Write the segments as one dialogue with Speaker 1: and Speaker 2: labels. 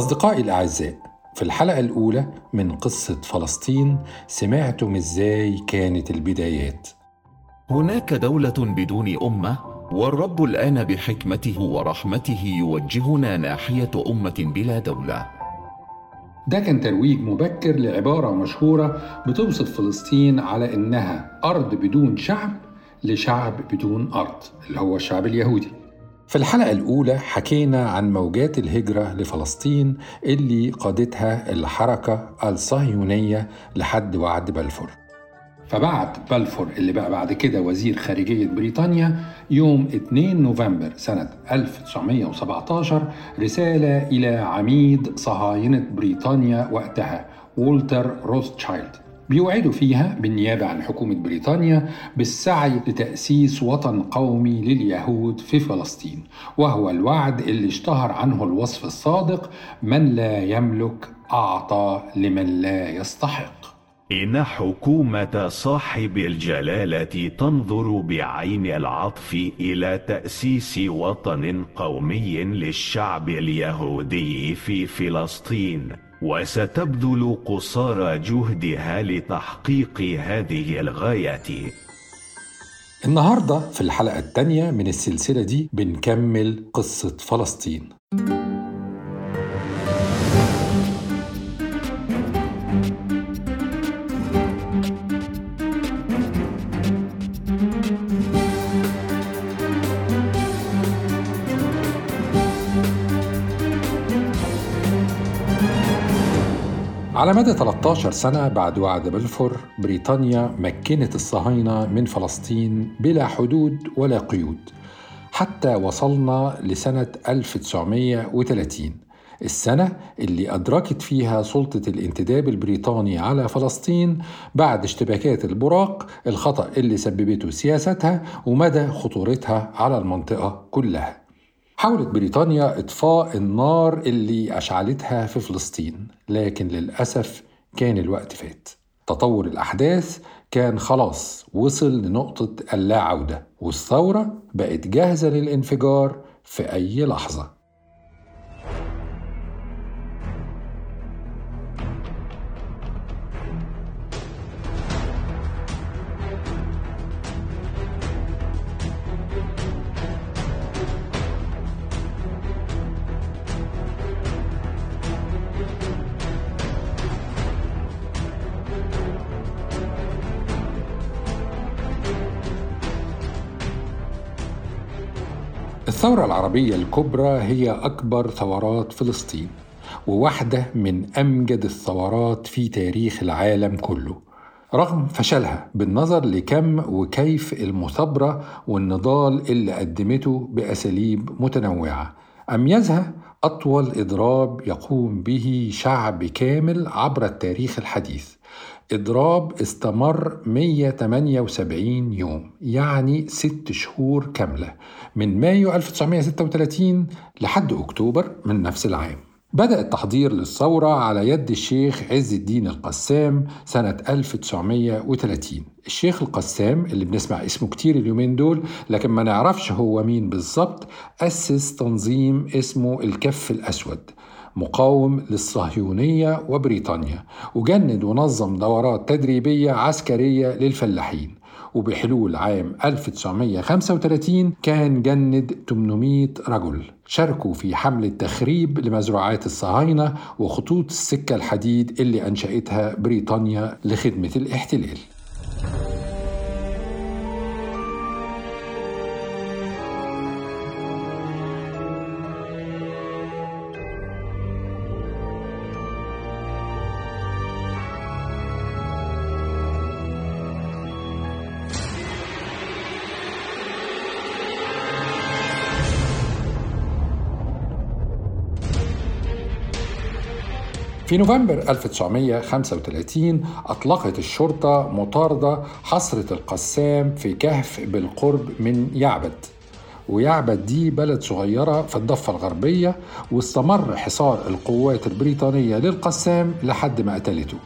Speaker 1: أصدقائي الأعزاء في الحلقة الأولى من قصة فلسطين سمعتم إزاي كانت البدايات.
Speaker 2: هناك دولة بدون أمة والرب الآن بحكمته ورحمته يوجهنا ناحية أمة بلا دولة.
Speaker 1: ده كان ترويج مبكر لعبارة مشهورة بتوصف فلسطين على إنها أرض بدون شعب لشعب بدون أرض اللي هو الشعب اليهودي. في الحلقة الأولى حكينا عن موجات الهجرة لفلسطين اللي قادتها الحركة الصهيونية لحد وعد بلفور. فبعت بلفور اللي بقى بعد كده وزير خارجية بريطانيا يوم 2 نوفمبر سنة 1917 رسالة إلى عميد صهاينة بريطانيا وقتها وولتر روثشايلد بيوعدوا فيها بالنيابة عن حكومة بريطانيا بالسعي لتأسيس وطن قومي لليهود في فلسطين وهو الوعد اللي اشتهر عنه الوصف الصادق من لا يملك أعطى لمن لا يستحق
Speaker 3: إن حكومة صاحب الجلالة تنظر بعين العطف إلى تأسيس وطن قومي للشعب اليهودي في فلسطين. وستبذل قصارى جهدها لتحقيق هذه الغاية.
Speaker 1: النهاردة في الحلقة الثانية من السلسلة دي بنكمل قصة فلسطين. على مدى 13 سنة بعد وعد بلفور بريطانيا مكنت الصهاينة من فلسطين بلا حدود ولا قيود. حتى وصلنا لسنة 1930 السنة اللي أدركت فيها سلطة الانتداب البريطاني على فلسطين بعد اشتباكات البراق الخطأ اللي سببته سياستها ومدى خطورتها على المنطقة كلها. حاولت بريطانيا إطفاء النار اللي أشعلتها في فلسطين لكن للأسف كان الوقت فات. تطور الأحداث كان خلاص وصل لنقطة اللا عودة والثورة بقت جاهزة للانفجار في أي لحظة. الثورة العربية الكبرى هي أكبر ثورات فلسطين وواحدة من أمجد الثورات في تاريخ العالم كله رغم فشلها بالنظر لكم وكيف المثابرة والنضال اللي قدمته بأساليب متنوعة. أميزها أطول إضراب يقوم به شعب كامل عبر التاريخ الحديث. إضراب استمر 178 يوم يعني ست شهور كاملة من مايو 1936 لحد أكتوبر من نفس العام. بدأ التحضير للثورة على يد الشيخ عز الدين القسام سنة 1930 الشيخ القسام اللي بنسمع اسمه كتير اليومين دول لكن ما نعرفش هو مين بالظبط أسس تنظيم اسمه الكف الأسود. مقاوم للصهيونية وبريطانيا وجند ونظم دورات تدريبية عسكرية للفلاحين. وبحلول عام 1935 كان جند 800 رجل. شاركوا في حملة تخريب لمزروعات الصهاينة وخطوط السكة الحديد اللي أنشأتها بريطانيا لخدمة الاحتلال. في نوفمبر 1935 أطلقت الشرطة مطاردة حصرة القسام في كهف بالقرب من يعبد. ويعبد دي بلد صغيرة في الضفة الغربية واستمر حصار القوات البريطانية للقسام لحد ما قتلته.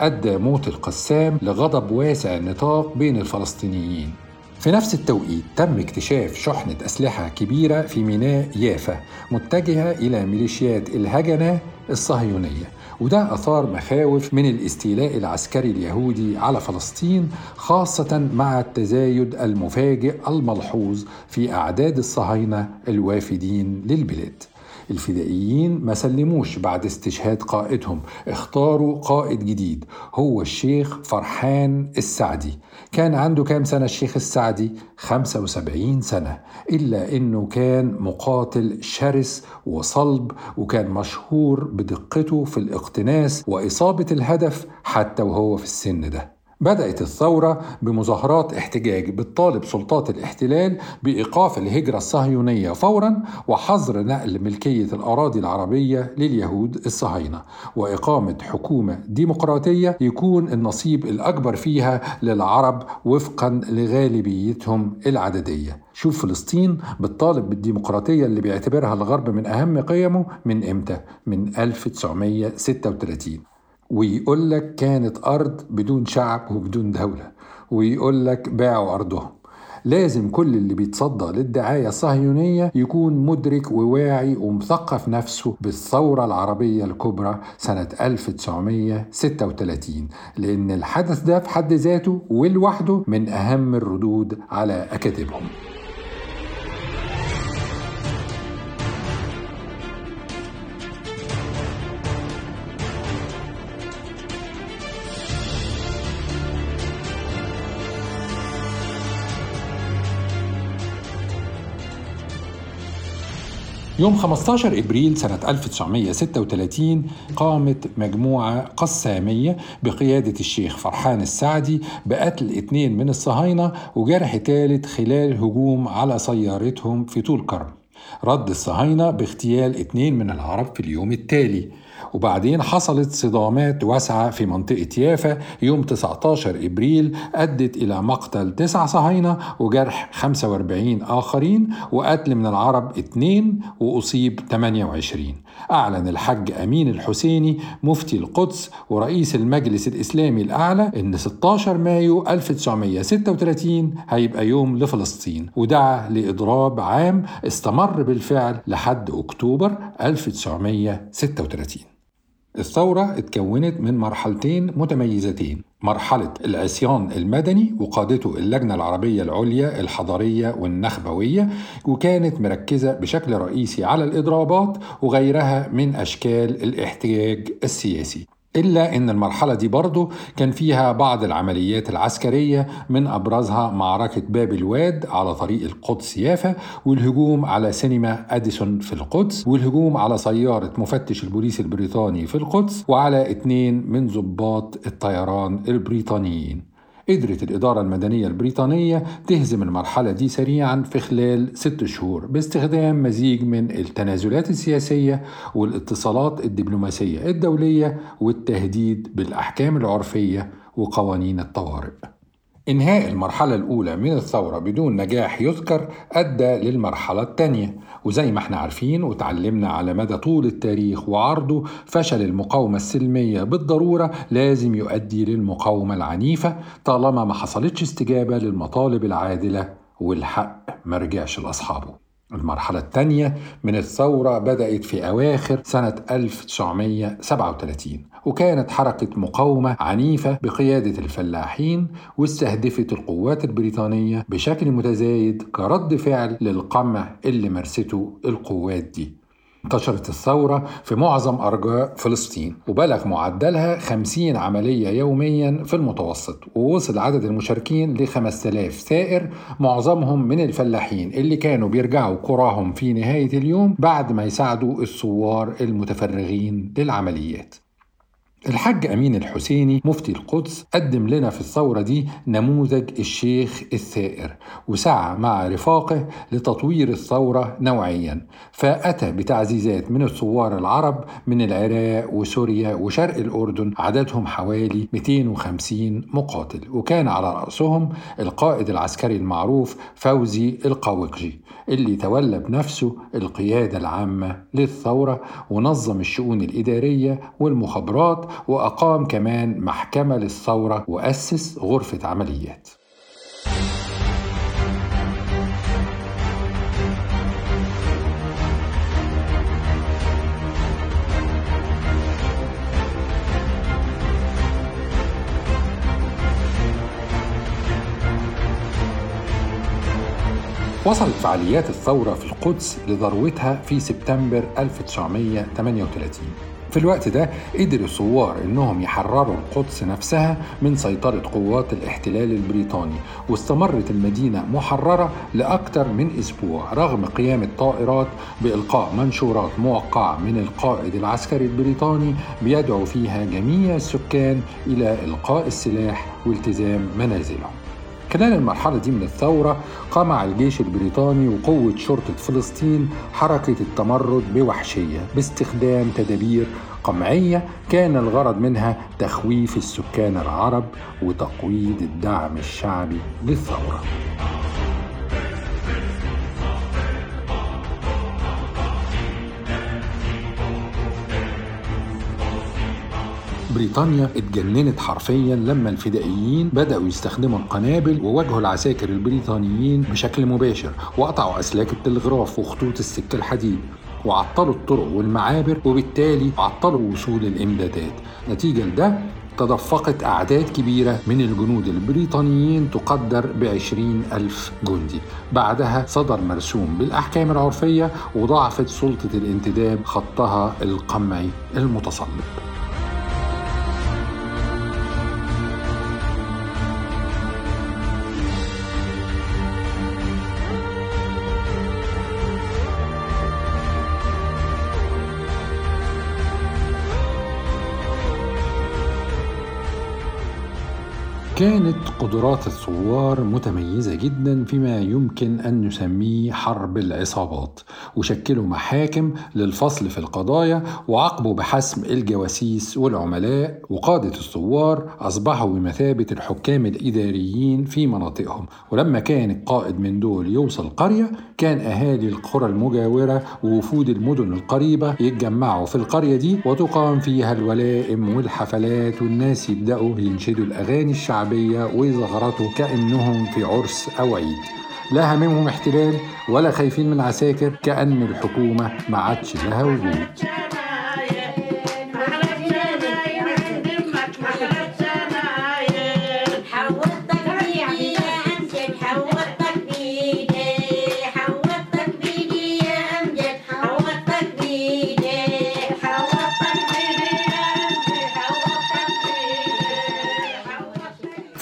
Speaker 1: أدى موت القسام لغضب واسع النطاق بين الفلسطينيين. في نفس التوقيت تم اكتشاف شحنة أسلحة كبيرة في ميناء يافا متجهة إلى ميليشيات الهجنة الصهيونية. وده أثار مخاوف من الاستيلاء العسكري اليهودي على فلسطين خاصة مع التزايد المفاجئ الملحوظ في أعداد الصهاينة الوافدين للبلاد. الفدائيين ما سلموش بعد استشهاد قائدهم اختاروا قائد جديد هو الشيخ فرحان السعدي. كان عنده كام سنة الشيخ السعدي؟ 75 سنة إلا أنه كان مقاتل شرس وصلب وكان مشهور بدقته في الاقتناص وإصابة الهدف حتى وهو في السن ده بدأت الثورة بمظاهرات احتجاج بتطالب سلطات الاحتلال بإيقاف الهجرة الصهيونية فورا وحظر نقل ملكية الأراضي العربية لليهود الصهاينة. وإقامة حكومة ديمقراطية يكون النصيب الأكبر فيها للعرب وفقا لغالبيتهم العددية. شوف فلسطين بتطالب بالديمقراطية اللي بيعتبرها الغرب من أهم قيمه من إمتى؟ من 1936 ويقول لك كانت أرض بدون شعب وبدون دولة ويقول لك باعوا أرضهم. لازم كل اللي بيتصدى للدعاية الصهيونية يكون مدرك وواعي ومثقف نفسه بالثورة العربية الكبرى سنة 1936 لأن الحدث ده في حد ذاته ولوحده من أهم الردود على أكاذيبهم يوم 15 إبريل سنة 1936 قامت مجموعة قسامية بقيادة الشيخ فرحان السعدي بقتل اثنين من الصهاينة وجرح ثالث خلال هجوم على سيارتهم في طول كرم. رد الصهاينة باغتيال اثنين من العرب في اليوم التالي. وبعدين حصلت صدامات واسعة في منطقة يافا يوم 19 إبريل أدت إلى مقتل تسع صهاينة وجرح 45 آخرين وقتل من العرب اثنين وأصيب 28 أعلن الحج أمين الحسيني مفتي القدس ورئيس المجلس الإسلامي الأعلى إن 16 مايو 1936 هيبقى يوم لفلسطين ودعا لإضراب عام استمر بالفعل لحد أكتوبر 1936 الثورة اتكونت من مرحلتين متميزتين مرحلة العصيان المدني وقادته اللجنة العربية العليا الحضرية والنخبوية وكانت مركزة بشكل رئيسي على الإضرابات وغيرها من أشكال الاحتجاج السياسي. إلا أن المرحلة دي برضه كان فيها بعض العمليات العسكرية من أبرزها معركة باب الواد على طريق القدس يافا والهجوم على سينما أديسون في القدس والهجوم على سيارة مفتش البوليس البريطاني في القدس وعلى اثنين من ضباط الطيران البريطانيين. قدرت الإدارة المدنية البريطانية تهزم المرحلة دي سريعا في خلال ست شهور باستخدام مزيج من التنازلات السياسية والاتصالات الدبلوماسية الدولية والتهديد بالأحكام العرفية وقوانين الطوارئ. إنهاء المرحلة الأولى من الثورة بدون نجاح يذكر أدى للمرحلة الثانية. وزي ما إحنا عارفين وتعلمنا على مدى طول التاريخ وعرضه فشل المقاومة السلمية بالضرورة لازم يؤدي للمقاومة العنيفة طالما ما حصلتش استجابة للمطالب العادلة والحق مرجعش لأصحابه. المرحلة الثانية من الثورة بدأت في أواخر سنة 1937 وكانت حركة مقاومة عنيفة بقيادة الفلاحين واستهدفت القوات البريطانية بشكل متزايد كرد فعل للقمع اللي مارسته القوات دي. انتشرت الثورة في معظم أرجاء فلسطين وبلغ معدلها 50 عملية يوميا في المتوسط ووصل عدد المشاركين ل 5000 ثائر معظمهم من الفلاحين اللي كانوا بيرجعوا قراهم في نهاية اليوم بعد ما يساعدوا الثوار المتفرغين للعمليات. الحاج أمين الحسيني مفتي القدس قدم لنا في الثورة دي نموذج الشيخ الثائر وسعى مع رفاقه لتطوير الثورة نوعيا. فأتى بتعزيزات من الثوار العرب من العراق وسوريا وشرق الأردن عددهم حوالي 250 مقاتل. وكان على رأسهم القائد العسكري المعروف فوزي القاوقجي اللي تولى بنفسه القيادة العامة للثورة ونظم الشؤون الإدارية والمخابرات وأقام كمان محكمة للثورة وأسس غرفة عمليات. وصلت فعاليات الثورة في القدس لذروتها في سبتمبر 1938 في الوقت ده قدر الثوار إنهم يحرروا القدس نفسها من سيطرة قوات الاحتلال البريطاني واستمرت المدينة محررة لأكثر من أسبوع رغم قيام الطائرات بإلقاء منشورات موقعة من القائد العسكري البريطاني بيدعو فيها جميع السكان إلى إلقاء السلاح والتزام منازلهم. خلال المرحلة دي من الثورة قمع الجيش البريطاني وقوة شرطة فلسطين حركة التمرد بوحشية باستخدام تدابير قمعية كان الغرض منها تخويف السكان العرب وتقويض الدعم الشعبي للثورة. بريطانيا اتجننت حرفيا لما الفدائيين بدأوا يستخدموا القنابل وواجهوا العساكر البريطانيين بشكل مباشر وقطعوا أسلاك التلغراف وخطوط السكة الحديد وعطلوا الطرق والمعابر وبالتالي عطلوا وصول الإمدادات. نتيجة لده تدفقت أعداد كبيرة من الجنود البريطانيين تقدر بعشرين ألف جندي. بعدها صدر مرسوم بالأحكام العرفية وضعفت سلطة الانتداب خطها القمعي المتصلب. كانت قدرات الثوار متميزة جدا فيما يمكن أن نسميه حرب العصابات وشكلوا محاكم للفصل في القضايا وعاقبوا بحسم الجواسيس والعملاء وقادة الثوار أصبحوا بمثابة الحكام الإداريين في مناطقهم. ولما كان القائد من دول يوصل قرية كان أهالي القرى المجاورة ووفود المدن القريبة يتجمعوا في القرية دي وتقام فيها الولائم والحفلات والناس يبدأوا ينشدوا الأغاني الشعبية ويزغرطوا كأنهم في عرس أو عيد لا هممهم احتلال ولا خايفين من عساكر كأن الحكومة ما عادش لها وجود.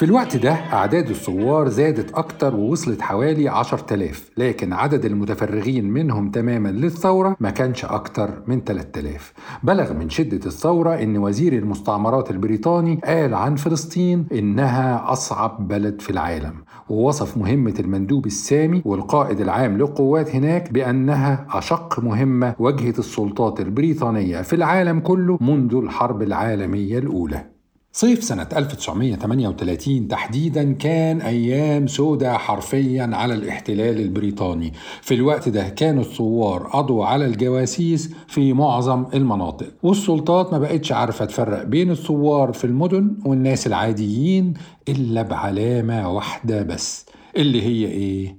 Speaker 1: في الوقت ده أعداد الثوار زادت أكتر ووصلت حوالي 10000 لكن عدد المتفرغين منهم تماما للثورة ما كانش أكتر من 3000 بلغ من شدة الثورة إن وزير المستعمرات البريطاني قال عن فلسطين إنها أصعب بلد في العالم ووصف مهمة المندوب السامي والقائد العام للقوات هناك بأنها أشق مهمة واجهت السلطات البريطانية في العالم كله منذ الحرب العالمية الأولى. صيف سنة 1938 تحديدا كان أيام سودة حرفيا على الاحتلال البريطاني. في الوقت ده كانوا الثوار قضوا على الجواسيس في معظم المناطق. والسلطات ما بقتش عارفة تفرق بين الثوار في المدن والناس العاديين إلا بعلامة واحدة بس اللي هي إيه؟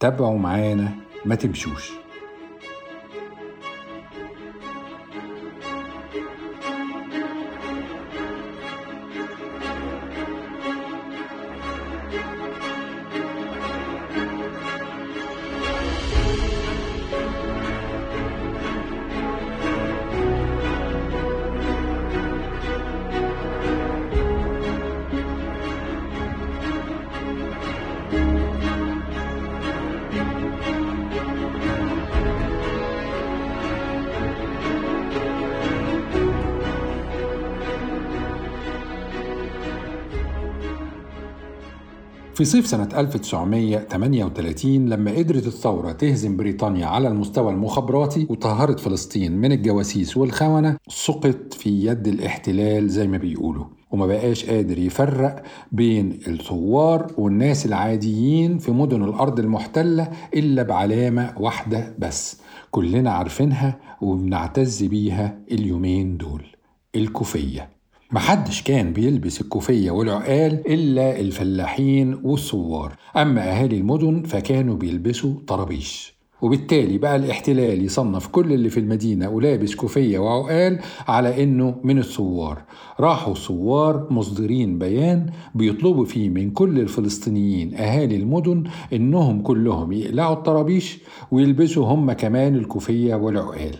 Speaker 1: تابعوا معانا ما تمشوش. في صيف سنة 1938 لما قدرت الثورة تهزم بريطانيا على المستوى المخابراتي وطهرت فلسطين من الجواسيس والخونة سقط في يد الاحتلال زي ما بيقولوا. وما بقاش قادر يفرق بين الثوار والناس العاديين في مدن الأرض المحتلة إلا بعلامة واحدة بس كلنا عارفينها وبنعتز بيها اليومين دول الكوفية. محدش كان بيلبس الكوفية والعقال إلا الفلاحين والثوار. أما أهالي المدن فكانوا بيلبسوا طرابيش. وبالتالي بقى الاحتلال يصنف كل اللي في المدينة ولابس كوفية وعقال على إنه من الثوار. راحوا ثوار مصدرين بيان بيطلبوا فيه من كل الفلسطينيين أهالي المدن إنهم كلهم يقلعوا الطرابيش ويلبسوا هم كمان الكوفية والعقال.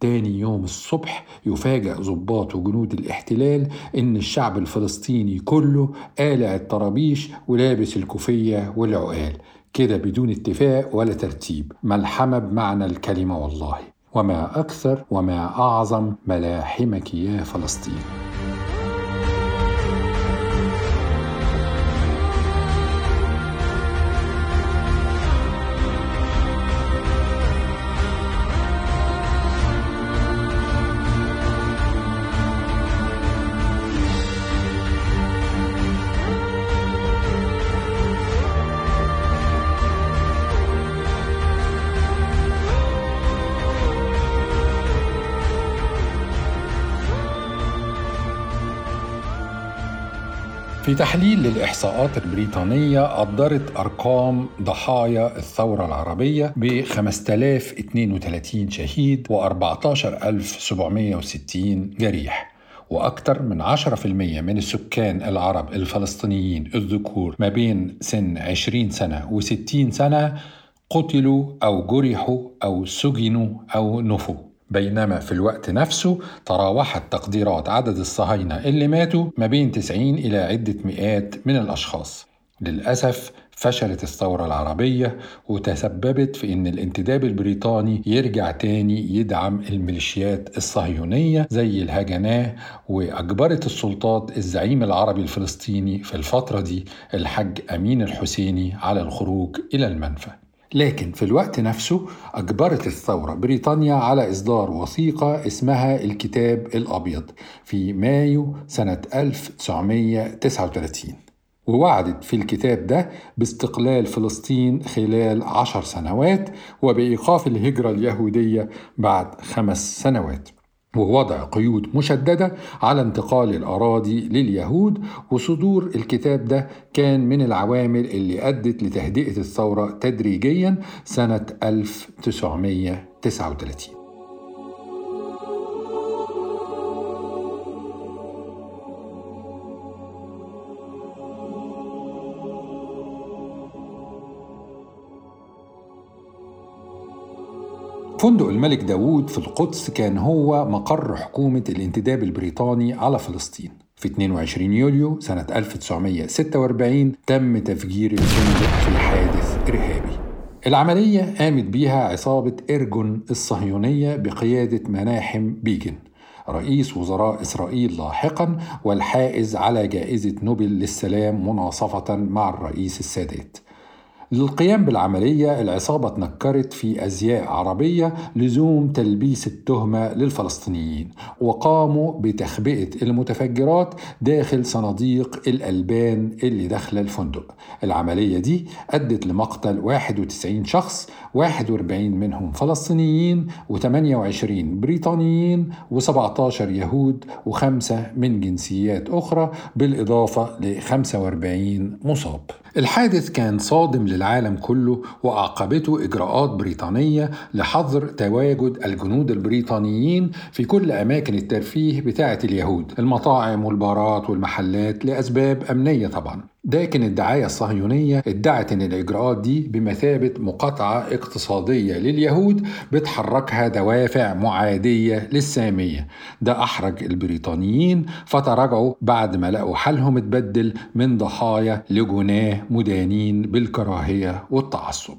Speaker 1: تاني يوم الصبح يفاجأ ضباط وجنود الاحتلال إن الشعب الفلسطيني كله قالع الطرابيش ولابس الكوفية والعقال. كده بدون اتفاق ولا ترتيب. ملحمة بمعنى الكلمة والله. وما أكثر وما أعظم ملاحمك يا فلسطين في تحليل للإحصاءات البريطانية قدرت أرقام ضحايا الثورة العربية ب 5032 شهيد و 14760 جريح وأكثر من 10% من السكان العرب الفلسطينيين الذكور ما بين سن 20 سنة و60 سنة قتلوا أو جرحوا أو سجنوا أو نفوا. بينما في الوقت نفسه تراوحت تقديرات عدد الصهاينة اللي ماتوا ما بين 90 إلى عدة مئات من الأشخاص. للأسف فشلت الثورة العربية وتسببت في أن الانتداب البريطاني يرجع تاني يدعم الميليشيات الصهيونية زي الهجناة وأجبرت السلطات الزعيم العربي الفلسطيني في الفترة دي الحج أمين الحسيني على الخروج إلى المنفى. لكن في الوقت نفسه أجبرت الثورة بريطانيا على إصدار وثيقة اسمها الكتاب الأبيض في مايو سنة 1939 ووعدت في الكتاب ده باستقلال فلسطين خلال عشر سنوات وبإيقاف الهجرة اليهودية بعد خمس سنوات. ووضع قيود مشددة على انتقال الأراضي لليهود وصدور الكتاب ده كان من العوامل اللي أدت لتهدئة الثورة تدريجيا سنة 1939 فندق الملك داوود في القدس كان هو مقر حكومة الانتداب البريطاني على فلسطين. في 22 يوليو سنة 1946 تم تفجير الفندق في حادث إرهابي. العملية قامت بيها عصابة إرجون الصهيونية بقيادة مناحم بيجن رئيس وزراء إسرائيل لاحقا والحائز على جائزة نوبل للسلام مناصفة مع الرئيس السادات. للقيام بالعملية العصابة تنكرت في أزياء عربية لزوم تلبيس التهمة للفلسطينيين وقاموا بتخبئة المتفجرات داخل صناديق الألبان اللي داخل الفندق. العملية دي أدت لمقتل 91 شخص 41 منهم فلسطينيين و28 بريطانيين و17 يهود وخمسة من جنسيات أخرى بالإضافة ل 45 مصاب. الحادث كان صادم للعالم كله وأعقبته إجراءات بريطانية لحظر تواجد الجنود البريطانيين في كل أماكن الترفيه بتاعة اليهود المطاعم والبارات والمحلات لأسباب أمنية طبعا. لكن الدعاية الصهيونية ادعت أن الإجراءات دي بمثابة مقاطعة اقتصادية لليهود بتحركها دوافع معادية للسامية. ده أحرج البريطانيين فتراجعوا بعد ما لقوا حالهم اتبدل من ضحايا لجناه مدانين بالكراهية والتعصب.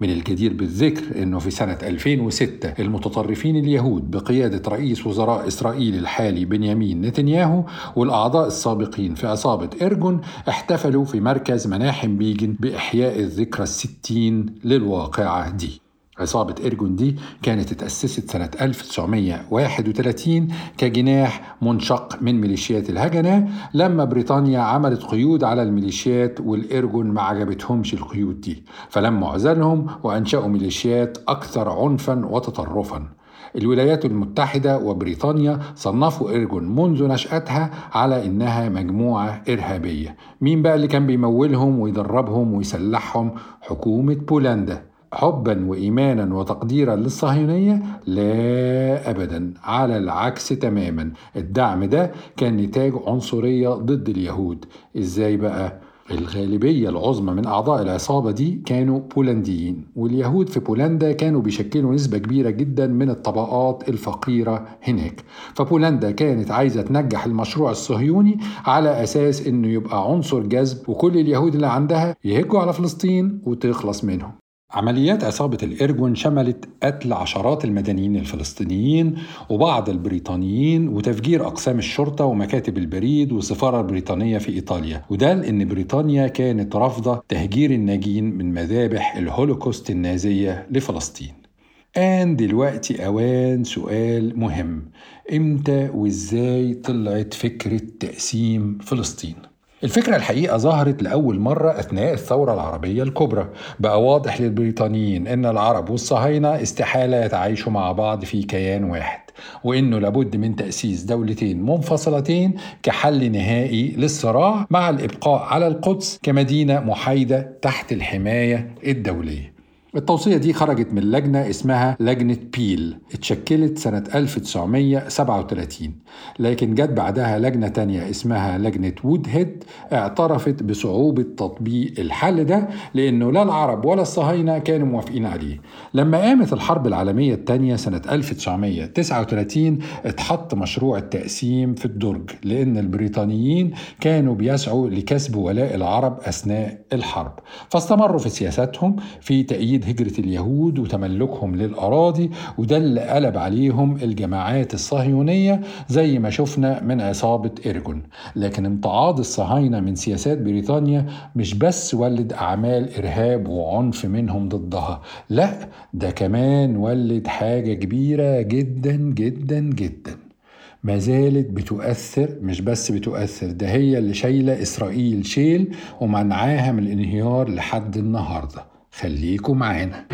Speaker 1: من الجدير بالذكر أنه في سنة 2006 المتطرفين اليهود بقيادة رئيس وزراء إسرائيل الحالي بنيامين نتنياهو والأعضاء السابقين في عصابة إرجون احتفلوا في مركز مناحم بيجن بإحياء الذكرى الستين للواقعة دي. عصابة إرجون دي كانت اتأسست سنة 1931 كجناح منشق من ميليشيات الهجنة لما بريطانيا عملت قيود على الميليشيات والإرجون ما عجبتهمش القيود دي فلما عزلهم وأنشأوا ميليشيات أكثر عنفا وتطرفا. الولايات المتحدة وبريطانيا صنفوا إرجون منذ نشأتها على إنها مجموعة إرهابية. مين بقى اللي كان بيمولهم ويدربهم ويسلحهم؟ حكومة بولندا. حبا وإيمانا وتقديرا للصهيونية؟ لا أبدا. على العكس تماما. الدعم ده كان نتاج عنصرية ضد اليهود. إزاي بقى؟ الغالبية العظمى من أعضاء العصابة دي كانوا بولنديين واليهود في بولندا كانوا بيشكلوا نسبة كبيرة جدا من الطبقات الفقيرة هناك. فبولندا كانت عايزة تنجح المشروع الصهيوني على أساس أنه يبقى عنصر جذب وكل اليهود اللي عندها يهجوا على فلسطين وتخلص منهم. عمليات عصابة الإرجون شملت قتل عشرات المدنيين الفلسطينيين وبعض البريطانيين وتفجير أقسام الشرطة ومكاتب البريد والسفارة البريطانية في إيطاليا. وده لأن بريطانيا كانت رافضة تهجير الناجين من مذابح الهولوكوست النازية لفلسطين. آن دلوقتي أوان سؤال مهم. إمتى وإزاي طلعت فكرة تقسيم فلسطين؟ الفكرة الحقيقة ظهرت لأول مرة أثناء الثورة العربية الكبرى. بقى واضح للبريطانيين أن العرب والصهاينة استحالة يتعايشوا مع بعض في كيان واحد وإنه لابد من تأسيس دولتين منفصلتين كحل نهائي للصراع مع الإبقاء على القدس كمدينة محايدة تحت الحماية الدولية. التوصية دي خرجت من لجنة اسمها لجنة بيل اتشكلت سنة 1937 لكن جت بعدها لجنة تانية اسمها لجنة وود هيد اعترفت بصعوبة تطبيق الحل ده لأنه لا العرب ولا الصهاينة كانوا موافقين عليه. لما قامت الحرب العالمية الثانية سنة 1939 اتحط مشروع التقسيم في الدرج لأن البريطانيين كانوا بيسعوا لكسب ولاء العرب أثناء الحرب. فاستمروا في سياساتهم في تأييد هجرة اليهود وتملكهم للأراضي وده اللي قلب عليهم الجماعات الصهيونية زي ما شفنا من عصابة إرجون لكن امتعاض الصهاينة من سياسات بريطانيا مش بس ولد أعمال إرهاب وعنف منهم ضدها لا ده كمان ولد حاجة كبيرة جدا جدا جدا. ما زالت بتؤثر مش بس بتؤثر ده هي اللي شايلة إسرائيل شيل ومنعاها من الانهيار لحد النهارده. خليكم معانا.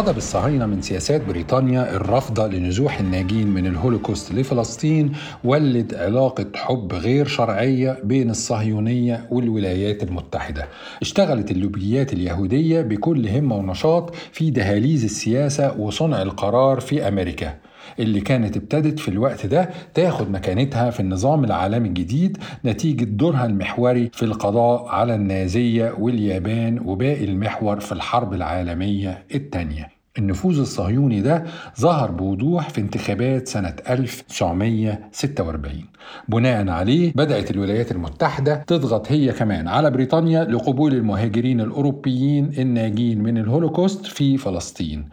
Speaker 1: غضب الصهاينة من سياسات بريطانيا الرافضة لنزوح الناجين من الهولوكوست لفلسطين ولد علاقة حب غير شرعية بين الصهيونية والولايات المتحدة. اشتغلت اللوبيات اليهودية بكل همة ونشاط في دهاليز السياسة وصنع القرار في أمريكا. اللي كانت ابتدت في الوقت ده تاخد مكانتها في النظام العالمي الجديد نتيجة دورها المحوري في القضاء على النازية واليابان وباقي المحور في الحرب العالمية الثانية النفوذ الصهيوني ده ظهر بوضوح في انتخابات سنة 1946 بناء عليه بدأت الولايات المتحدة تضغط هي كمان على بريطانيا لقبول المهاجرين الأوروبيين الناجين من الهولوكوست في فلسطين.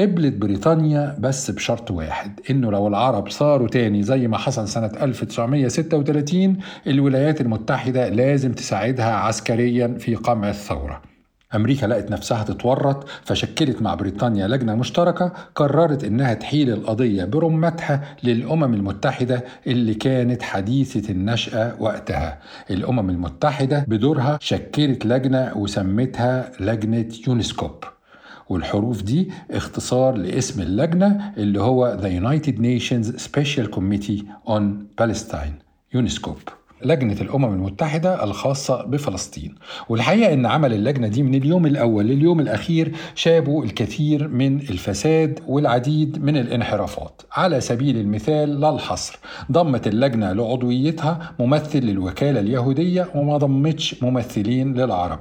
Speaker 1: قبلت بريطانيا بس بشرط واحد إنه لو العرب صاروا تاني زي ما حصل سنة 1936 الولايات المتحدة لازم تساعدها عسكريا في قمع الثورة. أمريكا لقت نفسها تتورط فشكلت مع بريطانيا لجنة مشتركة قررت إنها تحيل القضية برمتها للأمم المتحدة اللي كانت حديثة النشأة وقتها. الأمم المتحدة بدورها شكلت لجنة وسمتها لجنة يونسكوب. والحروف دي اختصار لاسم اللجنة اللي هو The United Nations Special Committee on Palestine يونسكوب لجنة الأمم المتحدة الخاصة بفلسطين. والحقيقة أن عمل اللجنة دي من اليوم الأول لليوم الأخير شابوا الكثير من الفساد والعديد من الانحرافات. على سبيل المثال لا الحصر ضمت اللجنة لعضويتها ممثل للوكالة اليهودية وما ضمتش ممثلين للعرب.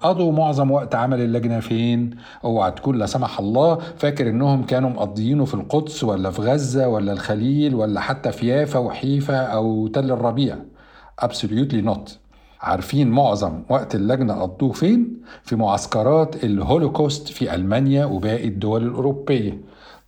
Speaker 1: قضوا معظم وقت عمل اللجنة فين؟ اوعى تكون لا سمح الله فاكر إنهم كانوا مقضيينه في القدس ولا في غزة ولا الخليل ولا حتى في يافا وحيفا أو تل الربيع. Absolutely not. عارفين معظم وقت اللجنة قضوه فين؟ في معسكرات الهولوكوست في ألمانيا وباقي الدول الأوروبية.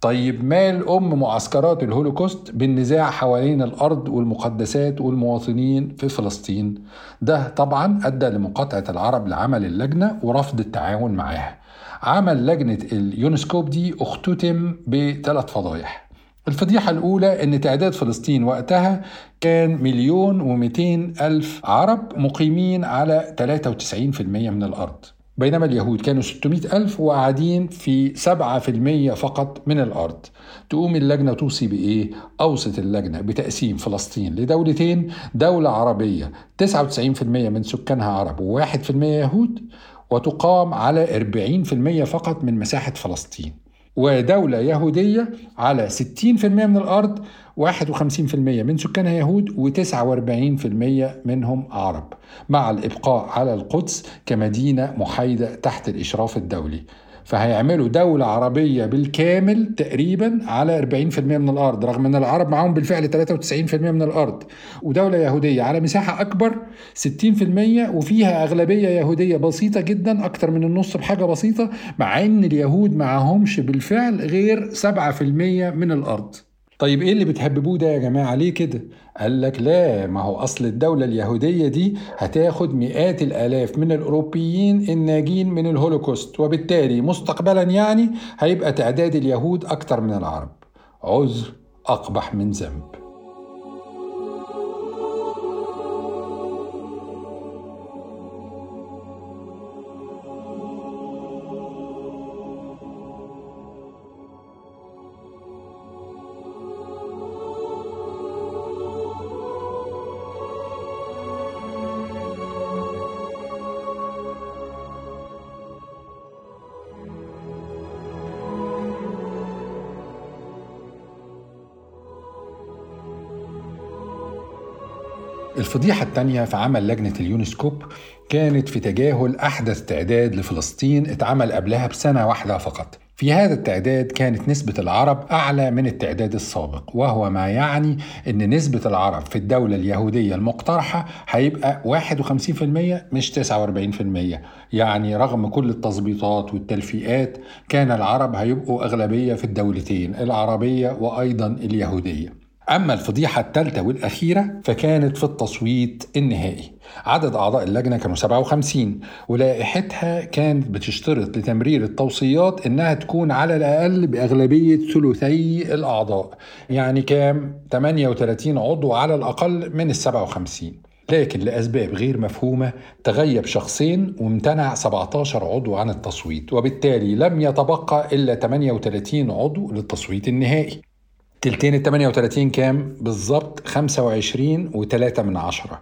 Speaker 1: طيب مال أم معسكرات الهولوكوست بالنزاع حوالين الأرض والمقدسات والمواطنين في فلسطين؟ ده طبعا أدى لمقاطعة العرب لعمل اللجنة ورفض التعاون معاها. عمل لجنة اليونسكوب دي اختتم بثلاث فضايح. الفضيحة الأولى أن تعداد فلسطين وقتها كان مليون ومئتين ألف عرب مقيمين على 93% من الأرض. بينما اليهود كانوا 600 ألف وقاعدين في 7% فقط من الأرض. تقوم اللجنة توصي بإيه؟ أوصت اللجنة بتقسيم فلسطين لدولتين. دولة عربية 99% من سكانها عرب و1% يهود وتقام على 40% فقط من مساحة فلسطين. ودولة يهودية على 60% من الأرض 51% من سكانها يهود و49% منهم عرب مع الإبقاء على القدس كمدينة محايدة تحت الإشراف الدولي. فهيعملوا دولة عربية بالكامل تقريبا على 40% من الأرض رغم أن العرب معاهم بالفعل 93% من الأرض. ودولة يهودية على مساحة أكبر 60% وفيها أغلبية يهودية بسيطة جدا أكتر من النص بحاجة بسيطة مع أن اليهود معاهمش بالفعل غير 7% من الأرض. طيب إيه اللي بتهببوه ده يا جماعة؟ ليه كده؟ قال لك لا ما هو أصل الدولة اليهودية دي هتاخد مئات الآلاف من الأوروبيين الناجين من الهولوكوست وبالتالي مستقبلا يعني هيبقى تعداد اليهود أكتر من العرب. عذر أقبح من ذنب. الفضيحة الثانية في عمل لجنة اليونسكوب كانت في تجاهل أحدث تعداد لفلسطين اتعمل قبلها بسنة واحدة فقط. في هذا التعداد كانت نسبة العرب أعلى من التعداد السابق وهو ما يعني أن نسبة العرب في الدولة اليهودية المقترحة هيبقى 51% مش 49% يعني رغم كل التظبيطات والتلفيقات كان العرب هيبقوا أغلبية في الدولتين العربية وأيضا اليهودية. أما الفضيحة الثالثة والأخيرة فكانت في التصويت النهائي. عدد أعضاء اللجنة كانوا 57 ولائحتها كانت بتشترط لتمرير التوصيات إنها تكون على الأقل بأغلبية ثلثي الأعضاء. يعني كام؟ 38 عضو على الأقل من ال 57 لكن لأسباب غير مفهومة تغيب شخصين وامتنع 17 عضو عن التصويت. وبالتالي لم يتبقى إلا 38 عضو للتصويت النهائي. تلتين ال 38 كام؟ بالظبط 25 و3 من عشرة.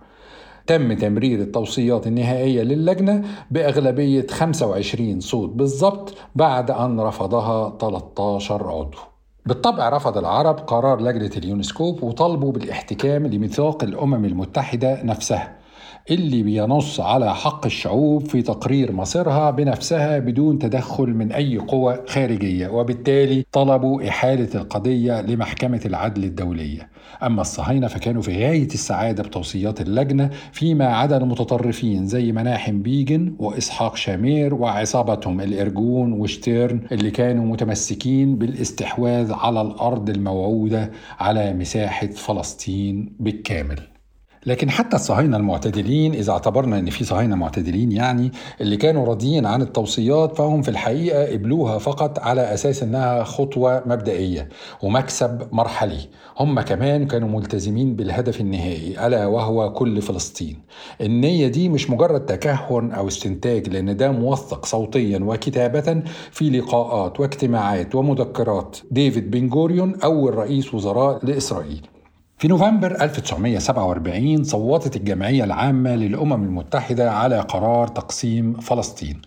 Speaker 1: تم تمرير التوصيات النهائية للجنة بأغلبية 25 صوت. بالظبط بعد أن رفضها 13 عضو. بالطبع رفض العرب قرار لجنة اليونسكوب وطالبوا بالاحتكام لميثاق الأمم المتحدة نفسها. اللي بينص على حق الشعوب في تقرير مصيرها بنفسها بدون تدخل من أي قوى خارجية وبالتالي طلبوا إحالة القضية لمحكمة العدل الدولية. أما الصهاينة فكانوا في غاية السعادة بتوصيات اللجنة فيما عدا المتطرفين زي مناحم بيجن وإسحاق شامير وعصابتهم الإرجون وشتيرن اللي كانوا متمسكين بالاستحواذ على الأرض الموعودة على مساحة فلسطين بالكامل. لكن حتى الصهاينه المعتدلين إذا اعتبرنا إن في صهاينة معتدلين يعني اللي كانوا راضيين عن التوصيات فهم في الحقيقة قبلوها فقط على أساس إنها خطوة مبدئية ومكسب مرحلي. هم كمان كانوا ملتزمين بالهدف النهائي ألا وهو كل فلسطين. النية دي مش مجرد تكهن أو استنتاج لأن ده موثق صوتيا وكتابه في لقاءات واجتماعات ومذكرات. ديفيد بن جوريون أول رئيس وزراء لإسرائيل. في نوفمبر 1947 صوتت الجمعية العامة للأمم المتحدة على قرار تقسيم فلسطين.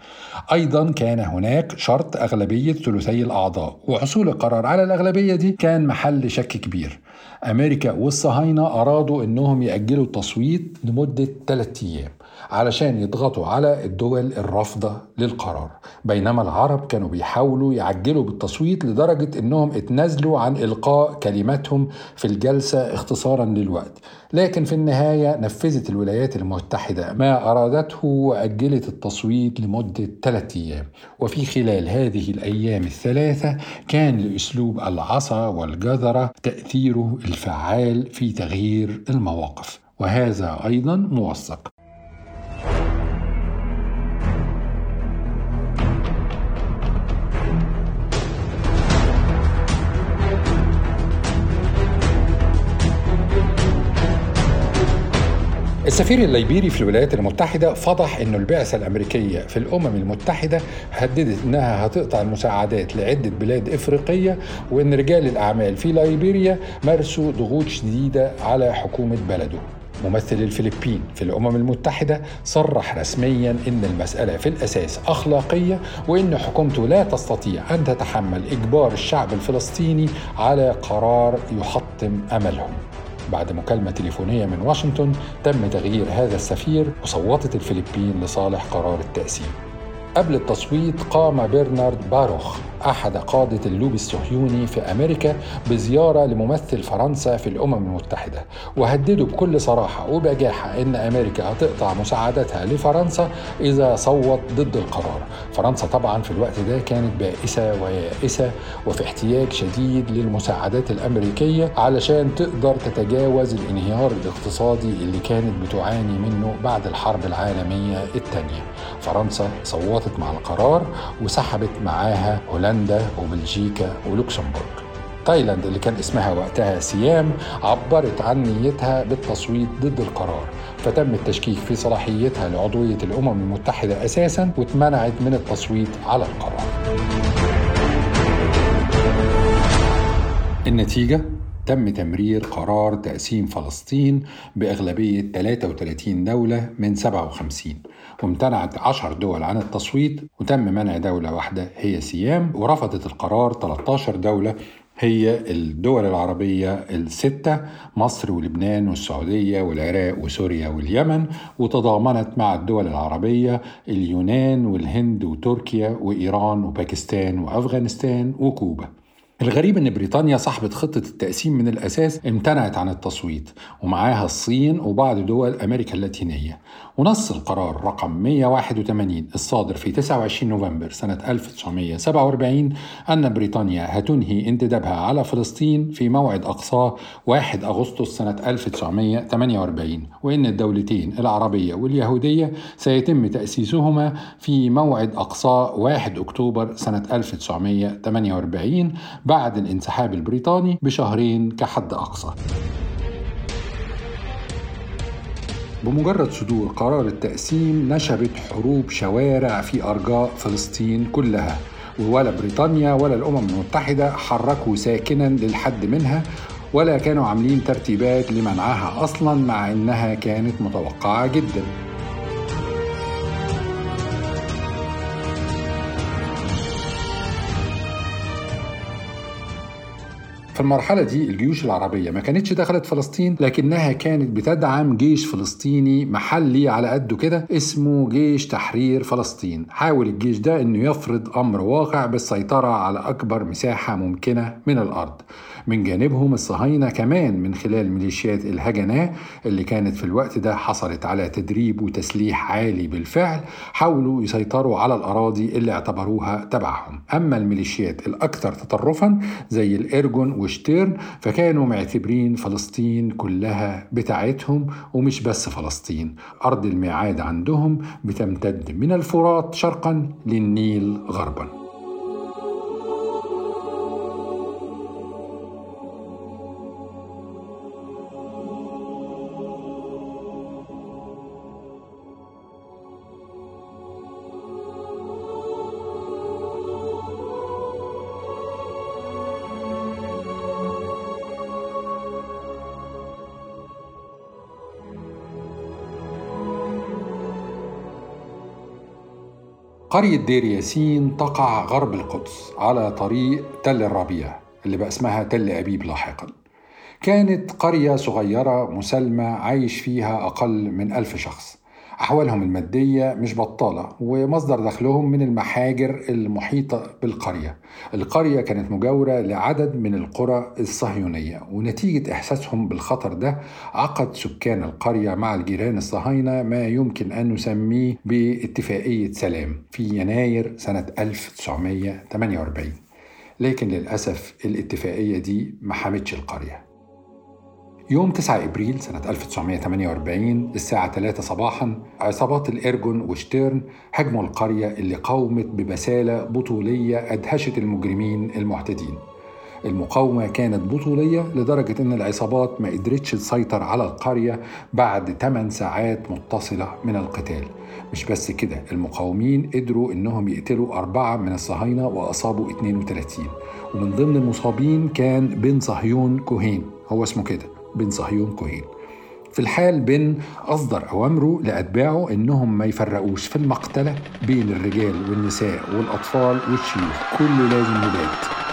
Speaker 1: أيضا كان هناك شرط أغلبية ثلثي الأعضاء، وحصول القرار على الأغلبية دي كان محل شك كبير. أمريكا والصهاينة أرادوا أنهم يأجلوا التصويت لمدة ثلاثة أيام. علشان يضغطوا على الدول الرافضة للقرار. بينما العرب كانوا بيحاولوا يعجلوا بالتصويت لدرجة إنهم اتنازلوا عن إلقاء كلماتهم في الجلسة اختصارا للوقت. لكن في النهاية نفذت الولايات المتحدة ما أرادته وأجلت التصويت لمدة ثلاثة أيام. وفي خلال هذه الأيام الثلاثة كان لأسلوب العصا والجذرة تأثيره الفعال في تغيير المواقف. وهذا أيضا موثق. السفير الليبيري في الولايات المتحدة فضح أن البعثة الأمريكية في الأمم المتحدة هددت أنها هتقطع المساعدات لعدة بلاد إفريقية وأن رجال الأعمال في ليبيريا مارسوا ضغوط شديدة على حكومة بلده. ممثل الفلبين في الأمم المتحدة صرح رسميا أن المسألة في الأساس أخلاقية وأن حكومته لا تستطيع أن تتحمل إجبار الشعب الفلسطيني على قرار يحطم أملهم. بعد مكالمة تليفونية من واشنطن تم تغيير هذا السفير وصوتت الفلبين لصالح قرار التأسيس. قبل التصويت قام برنارد باروخ أحد قادة اللوبي الصهيوني في أمريكا بزيارة لممثل فرنسا في الأمم المتحدة. وهددوا بكل صراحة وبجاحة إن أمريكا هتقطع مساعدتها لفرنسا إذا صوت ضد القرار. فرنسا طبعا في الوقت ده كانت بائسة ويائسة وفي احتياج شديد للمساعدات الأمريكية علشان تقدر تتجاوز الانهيار الاقتصادي اللي كانت بتعاني منه بعد الحرب العالمية الثانية. فرنسا صوتت مع القرار وسحبت معاها هولندا وبلجيكا ولوكسمبورغ. تايلاند اللي كان اسمها وقتها سيام عبرت عن نيتها بالتصويت ضد القرار فتم التشكيك في صلاحيتها لعضوية الأمم المتحدة أساسا واتمنعت من التصويت على القرار. النتيجة؟ تم تمرير قرار تقسيم فلسطين بأغلبية 33 دولة من 57 وامتنعت 10 دول عن التصويت وتم منع دولة واحدة هي سيام ورفضت القرار 13 دولة هي الدول العربية الستة مصر ولبنان والسعودية والعراق وسوريا واليمن وتضامنت مع الدول العربية اليونان والهند وتركيا وإيران وباكستان وأفغانستان وكوبا. الغريب إن بريطانيا صاحبة خطة التقسيم من الأساس امتنعت عن التصويت ومعاها الصين وبعض دول أمريكا اللاتينية. ونص القرار رقم 181 الصادر في 29 نوفمبر سنة 1947 أن بريطانيا هتنهي انتدابها على فلسطين في موعد اقصاه 1 أغسطس سنة 1948 وإن الدولتين العربية واليهودية سيتم تأسيسهما في موعد اقصاه 1 أكتوبر سنة 1948 بعد الانسحاب البريطاني بشهرين كحد أقصى. بمجرد صدور قرار التقسيم نشبت حروب شوارع في أرجاء فلسطين كلها ولا بريطانيا ولا الأمم المتحدة حركوا ساكنا للحد منها ولا كانوا عاملين ترتيبات لمنعها أصلا مع إنها كانت متوقعة جداً. في المرحلة دي الجيوش العربية ما كانتش دخلت فلسطين لكنها كانت بتدعم جيش فلسطيني محلي على قده كده اسمه جيش تحرير فلسطين. حاول الجيش ده إنه يفرض أمر واقع بالسيطرة على أكبر مساحة ممكنة من الأرض. من جانبهم الصهاينة كمان من خلال ميليشيات الهجنة اللي كانت في الوقت ده حصلت على تدريب وتسليح عالي بالفعل حاولوا يسيطروا على الأراضي اللي اعتبروها تبعهم. أما الميليشيات الأكثر تطرفا زي الإرجون وشتيرن فكانوا معتبرين فلسطين كلها بتاعتهم ومش بس فلسطين. أرض الميعاد عندهم بتمتد من الفرات شرقا للنيل غربا. قرية دير ياسين تقع غرب القدس على طريق تل الربيع اللي بقى اسمها تل أبيب لاحقا. كانت قرية صغيرة مسالمة عايش فيها أقل من ألف شخص. أحوالهم المادية مش بطالة ومصدر دخلهم من المحاجر المحيطة بالقرية. القرية كانت مجاورة لعدد من القرى الصهيونية ونتيجة إحساسهم بالخطر ده عقد سكان القرية مع الجيران الصهاينة ما يمكن أن نسميه باتفاقية سلام في يناير سنة 1948 لكن للأسف الاتفاقية دي ما حمتش القرية. يوم 9 إبريل سنة 1948 الساعة 3 صباحا عصابات الإرجون وشتيرن هجموا القرية اللي قاومت ببسالة بطولية أدهشت المجرمين المعتدين. المقاومة كانت بطولية لدرجة أن العصابات ما قدرتش تسيطر على القرية بعد 8 ساعات متصلة من القتال. مش بس كده المقاومين قدروا أنهم يقتلوا أربعة من الصهاينة وأصابوا 32 ومن ضمن المصابين كان بن صهيون كوهين هو اسمه كده. بن صهيون كوهين. في الحال بن أصدر أوامره لأتباعه إنهم ما يفرقوش في المقتلة بين الرجال والنساء والأطفال والشيوخ. كله لازم يبات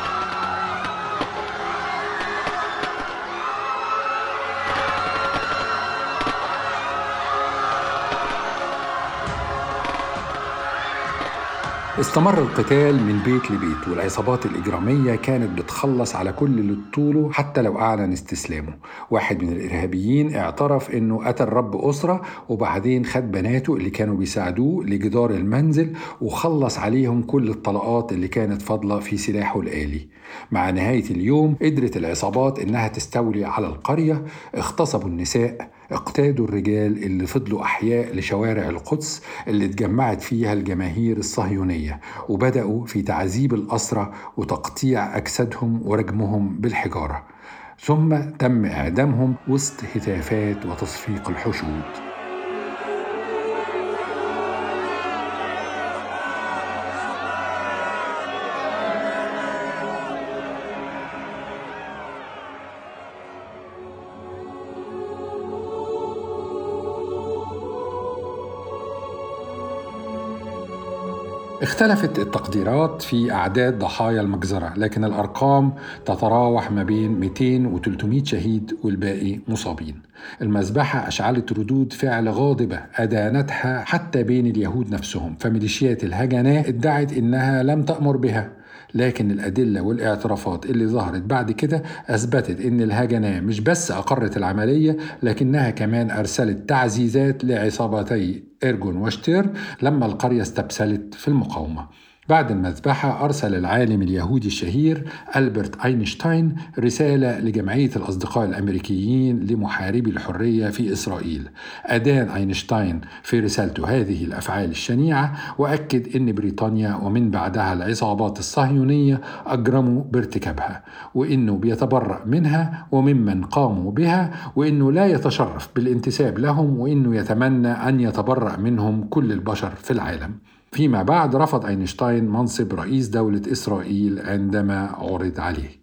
Speaker 1: استمر القتال من بيت لبيت والعصابات الإجرامية كانت بتخلص على كل اللي طوله حتى لو أعلن استسلامه. واحد من الإرهابيين اعترف إنه قتل رب أسرة وبعدين خد بناته اللي كانوا بيساعدوه لجدار المنزل وخلص عليهم كل الطلقات اللي كانت فاضلة في سلاحه الآلي. مع نهاية اليوم قدرت العصابات إنها تستولي على القرية اغتصبوا النساء اقتادوا الرجال اللي فضلوا أحياء لشوارع القدس اللي اتجمعت فيها الجماهير الصهيونية وبدأوا في تعذيب الأسرى وتقطيع أجسادهم ورجمهم بالحجارة. ثم تم إعدامهم وسط هتافات وتصفيق الحشود. اختلفت التقديرات في أعداد ضحايا المجزرة لكن الأرقام تتراوح ما بين 200 و 300 شهيد والباقي مصابين. المذبحة أشعلت ردود فعل غاضبة أدانتها حتى بين اليهود نفسهم فميليشيات الهجناء ادعت إنها لم تأمر بها. لكن الأدلة والاعترافات اللي ظهرت بعد كده أثبتت إن الهجنة مش بس أقرت العملية لكنها كمان أرسلت تعزيزات لعصابتي إيرجون وشتير لما القرية استبسلت في المقاومة. بعد المذبحة أرسل العالم اليهودي الشهير ألبرت أينشتاين رسالة لجمعية الأصدقاء الأمريكيين لمحاربي الحرية في إسرائيل. أدان أينشتاين في رسالته هذه الأفعال الشنيعة وأكد أن بريطانيا ومن بعدها العصابات الصهيونية أجرموا بارتكابها وأنه بيتبرأ منها وممن قاموا بها وأنه لا يتشرف بالانتساب لهم وأنه يتمنى أن يتبرأ منهم كل البشر في العالم. فيما بعد رفض أينشتاين منصب رئيس دولة إسرائيل عندما عرض عليه.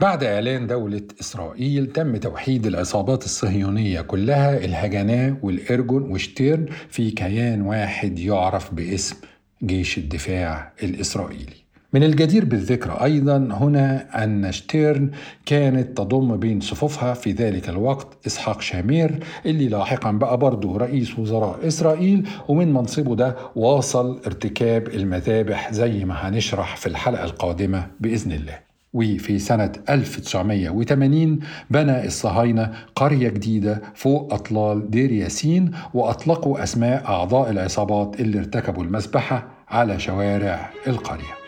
Speaker 1: بعد إعلان دولة إسرائيل تم توحيد العصابات الصهيونية كلها الهجناء والإرجون وشتيرن في كيان واحد يعرف باسم جيش الدفاع الإسرائيلي. من الجدير بالذكر أيضا هنا أن شتيرن كانت تضم بين صفوفها في ذلك الوقت إسحاق شامير اللي لاحقا بقى برضه رئيس وزراء إسرائيل ومن منصبه ده واصل ارتكاب المذابح زي ما هنشرح في الحلقة القادمة بإذن الله. وفي سنة 1980 بنى الصهاينة قرية جديدة فوق أطلال دير ياسين وأطلقوا أسماء أعضاء العصابات اللي ارتكبوا المذبحة على شوارع القرية.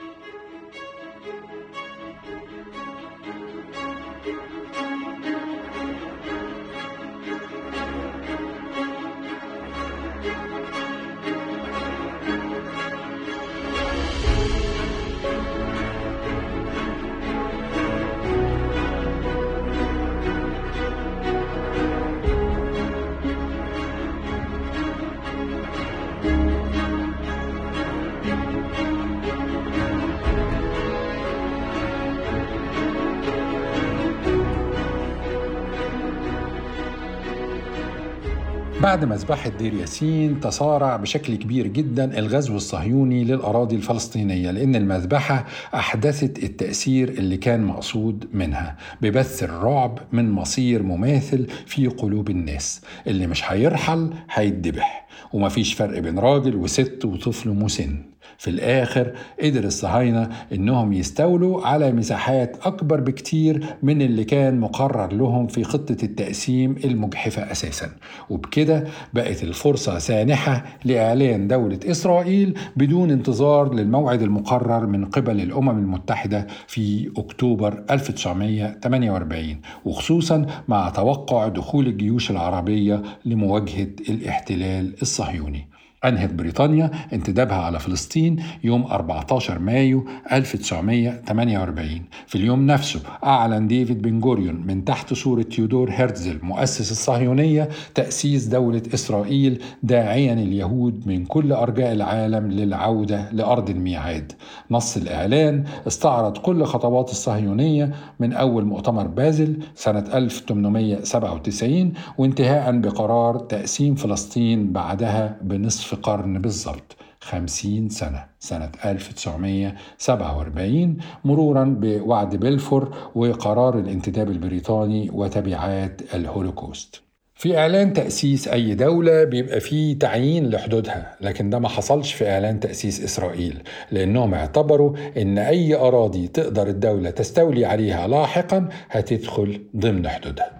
Speaker 1: بعد مذبحة دير ياسين تصارع بشكل كبير جدا الغزو الصهيوني للأراضي الفلسطينية لأن المذبحة أحدثت التأثير اللي كان مقصود منها ببث الرعب من مصير مماثل في قلوب الناس. اللي مش هيرحل هيتذبح ومفيش فرق بين راجل وست وطفل مسن. في الآخر قدر الصهاينة إنهم يستولوا على مساحات أكبر بكتير من اللي كان مقرر لهم في خطة التقسيم المجحفة أساسا. وبكده بقت الفرصة سانحة لإعلان دولة إسرائيل بدون انتظار للموعد المقرر من قبل الأمم المتحدة في أكتوبر 1948 وخصوصا مع توقع دخول الجيوش العربية لمواجهة الاحتلال الصهيوني. أنهت بريطانيا انتدابها على فلسطين يوم 14 مايو 1948 في اليوم نفسه أعلن ديفيد بن جوريون من تحت صورة تيودور هرتزل مؤسس الصهيونية تأسيس دولة إسرائيل داعيا اليهود من كل أرجاء العالم للعودة لأرض الميعاد. نص الإعلان استعرض كل خطوات الصهيونية من أول مؤتمر بازل سنة 1897 وانتهاء بقرار تقسيم فلسطين بعدها بنصف قرن بالضبط خمسين سنة سنة 1947 مرورا بوعد بلفور وقرار الانتداب البريطاني وتبعات الهولوكوست. في إعلان تأسيس أي دولة بيبقى فيه تعيين لحدودها لكن ده ما حصلش في إعلان تأسيس إسرائيل لأنهم اعتبروا إن أي أراضي تقدر الدولة تستولي عليها لاحقا هتدخل ضمن حدودها.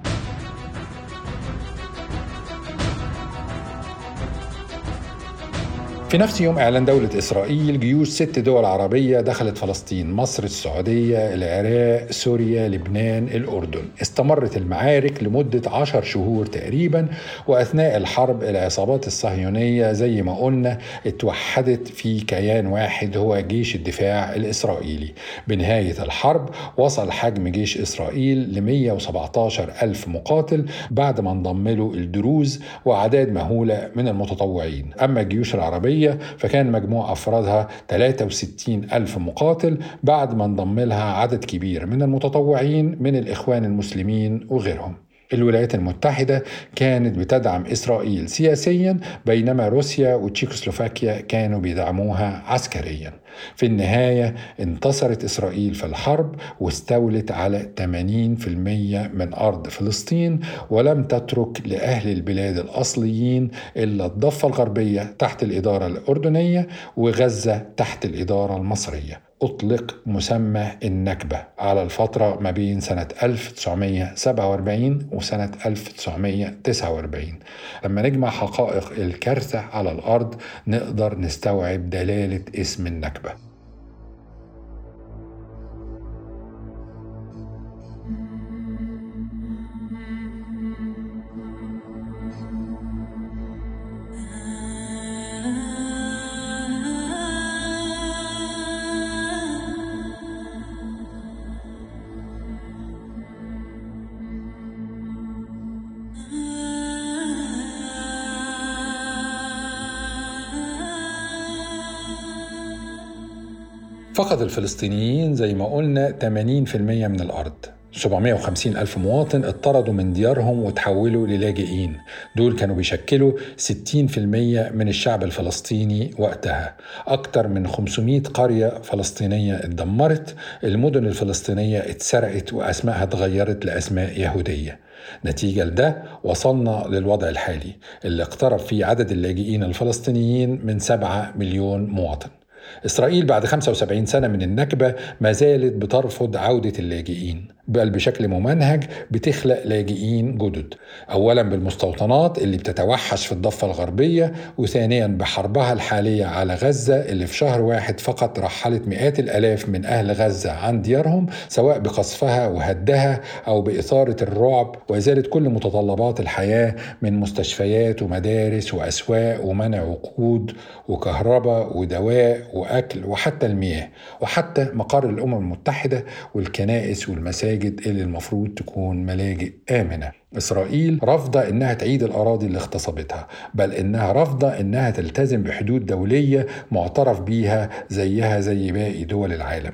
Speaker 1: في نفس يوم إعلان دولة إسرائيل جيوش ست دول عربية دخلت فلسطين مصر السعودية العراق سوريا لبنان الأردن. استمرت المعارك لمدة عشر شهور تقريبا وأثناء الحرب العصابات الصهيونية زي ما قلنا اتوحدت في كيان واحد هو جيش الدفاع الإسرائيلي. بنهاية الحرب وصل حجم جيش إسرائيل ل 117 ألف مقاتل بعد ما انضم له الدروز وأعداد مهولة من المتطوعين. أما الجيوش العربية فكان مجموع أفرادها 63 ألف مقاتل بعد ما انضم لها عدد كبير من المتطوعين من الإخوان المسلمين وغيرهم. الولايات المتحدة كانت بتدعم إسرائيل سياسيا بينما روسيا وتشيكوسلوفاكيا كانوا بيدعموها عسكريا. في النهاية انتصرت إسرائيل في الحرب واستولت على 80% من أرض فلسطين ولم تترك لأهل البلاد الأصليين إلا الضفة الغربية تحت الإدارة الأردنية وغزة تحت الإدارة المصرية. أطلق مسمى النكبة على الفترة ما بين سنة 1947 وسنة 1949 لما نجمع حقائق الكارثة على الأرض نقدر نستوعب دلالة اسم النكبة. فقد الفلسطينيين زي ما قلنا 80% من الأرض. 750 ألف مواطن اطردوا من ديارهم وتحولوا للاجئين. دول كانوا بيشكلوا 60% من الشعب الفلسطيني وقتها. أكثر من 500 قرية فلسطينية اتدمرت. المدن الفلسطينية اتسرقت وأسمائها اتغيرت لأسماء يهودية. نتيجة لده وصلنا للوضع الحالي اللي اقترب فيه عدد اللاجئين الفلسطينيين من 7 مليون مواطن. إسرائيل بعد 75 سنة من النكبة ما زالت بترفض عودة اللاجئين. بل بشكل ممنهج بتخلق لاجئين جدد. أولا بالمستوطنات اللي بتتوحش في الضفة الغربية وثانيا بحربها الحالية على غزة اللي في شهر واحد فقط رحلت مئات الألاف من أهل غزة عن ديارهم سواء بقصفها وهدها أو بإثارة الرعب. وإزالة كل متطلبات الحياة من مستشفيات ومدارس وأسواق ومنع وقود وكهرباء ودواء وأكل وحتى المياه وحتى مقر الأمم المتحدة والكنائس والمساجد. اللي المفروض تكون ملاجئ آمنة. إسرائيل رافضة إنها تعيد الأراضي اللي اغتصبتها بل إنها رافضة إنها تلتزم بحدود دولية معترف بيها زيها زي باقي دول العالم.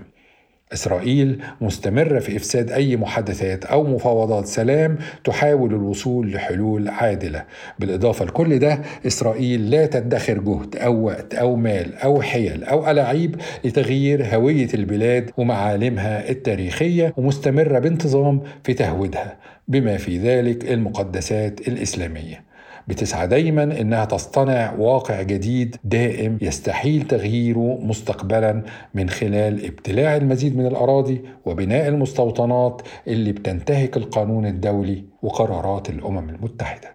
Speaker 1: إسرائيل مستمرة في إفساد أي محادثات أو مفاوضات سلام تحاول الوصول لحلول عادلة. بالإضافة لكل ده إسرائيل لا تدخر جهد أو وقت أو مال أو حيل أو ألاعيب لتغيير هوية البلاد ومعالمها التاريخية ومستمرة بانتظام في تهويدها بما في ذلك المقدسات الإسلامية. بتسعى دايما إنها تصطنع واقع جديد دائم يستحيل تغييره مستقبلا من خلال ابتلاع المزيد من الأراضي وبناء المستوطنات اللي بتنتهك القانون الدولي وقرارات الأمم المتحدة.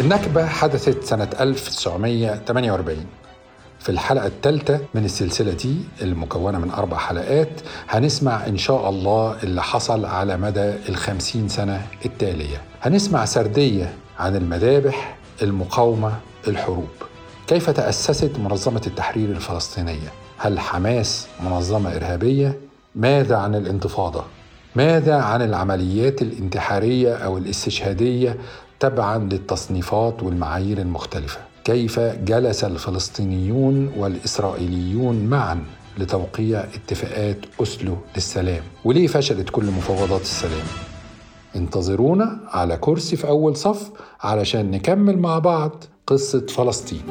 Speaker 1: النكبة حدثت سنة 1948 في الحلقة الثالثة من السلسلة دي المكونة من أربع حلقات هنسمع إن شاء الله اللي حصل على مدى الخمسين سنة التالية هنسمع سردية عن المذابح المقاومة الحروب كيف تأسست منظمة التحرير الفلسطينية هل حماس منظمة إرهابية؟ ماذا عن الانتفاضة؟ ماذا عن العمليات الانتحارية أو الاستشهادية تبعا للتصنيفات والمعايير المختلفة؟ كيف جلس الفلسطينيون والإسرائيليون معا لتوقيع اتفاقات أسلو للسلام؟ وليه فشلت كل مفاوضات السلام؟ انتظرونا على كرسي في أول صف علشان نكمل مع بعض قصة فلسطين.